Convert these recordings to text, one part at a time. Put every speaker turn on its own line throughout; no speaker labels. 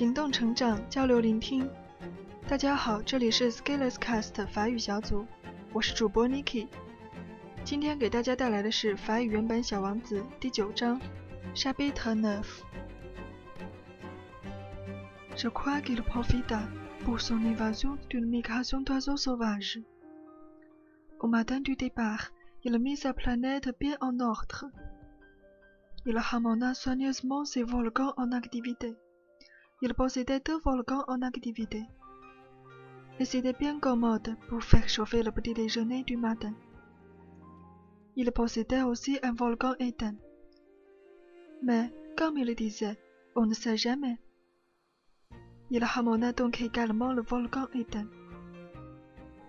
行动成长，交流聆听。大家好，这里是 Skilless Cast 法语小组，我是主播 Niki。今天给大家带来的是法语原版《小王子》第九章 Chapitre Neuf。Je crois qu'il profita pour son évasion d'une migration d'oiseaux sauvages. Au matin du départ, il mit sa planète bien en ordre. Il ramena soigneusement ses volcans en activité. Il possédait deux volcans en activité. Et c'était bien commode pour faire chauffer le petit déjeuner du matin. Il possédait aussi un volcan éteint. Mais, comme il disait, on ne sait jamais. Il ramena donc également le volcan éteint.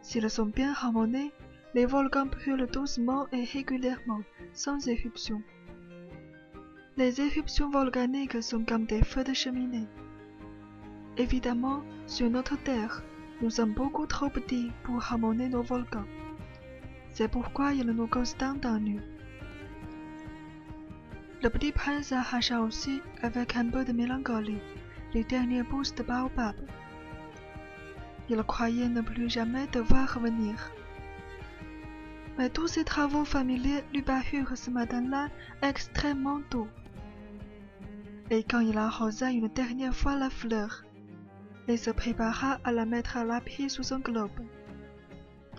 S'ils sont bien ramenés, les volcans brûlent doucement et régulièrement, sans éruption. Les éruptions volcaniques sont comme des feux de cheminée. Évidemment, sur notre Terre, nous sommes beaucoup trop petits pour ramener nos volcans. C'est pourquoi ils nous causent tant d'ennuis. Le petit prince arracha aussi, avec un peu de mélancolie, les dernières pousses de baobab. Il croyait ne plus jamais devoir revenir. Mais tous ces travaux familiers lui parurent ce matin-là extrêmement doux. Et quand il arrosa une dernière fois la fleur, et se prépara à la mettre à l'abri sous un globe,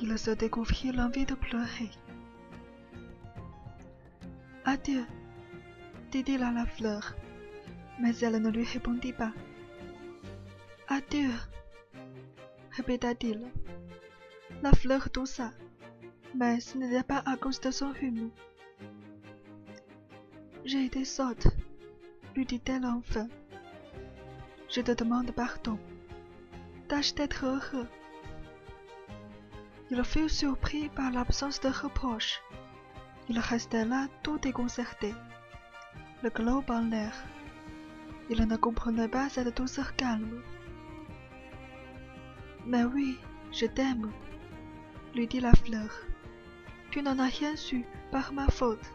il se découvrit l'envie de pleurer. Adieu, dit-il à la fleur, mais elle ne lui répondit pas. Adieu, répéta-t-il. La fleur toussa, mais ce n'était pas à cause de son rhume. J'ai été sotte, lui dit-elle enfin. Je te demande pardon. D'être heureux. Il fut surpris par l'absence de reproche. Il restait là tout déconcerté, le globe en l'air. Il ne comprenait pas cette douceur calme. Mais oui, je t'aime, lui dit la fleur. Tu n'en as rien su par ma faute.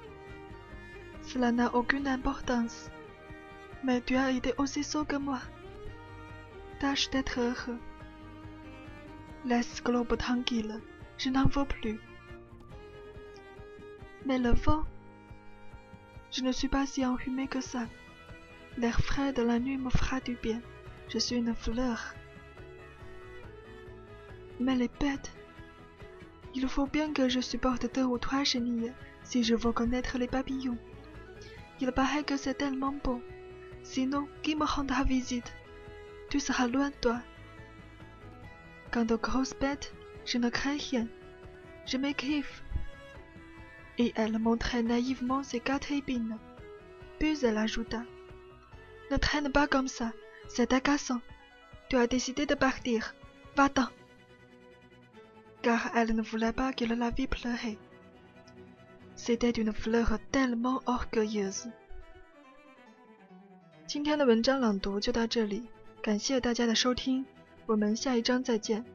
Cela n'a aucune importance. Mais tu as été aussi sot que moi. Tâche d'être heureux. Laisse globe tranquille, je n'en veux plus. Mais le vent, je ne suis pas si enrhumée que ça. L'air frais de la nuit me fera du bien. Je suis une fleur. Mais les bêtes, il faut bien que je supporte deux ou trois chenilles si je veux connaître les papillons. Il paraît que c'est tellement beau. Sinon, qui me rendra visite? Tu seras loin, toi. Quant aux grosses bêtes, je ne crains rien. Je m'écrive. Et elle montrait naïvement ses quatre épines. Puis elle ajouta Ne traîne pas comme ça, c'est agaçant. Tu as décidé de partir. Va-t'en. Car elle ne voulait pas qu'il la vît pleurer. C'était une fleur tellement orgueilleuse. 今天的文章朗读就到这里， 感谢大家的收听，我们下一章再见。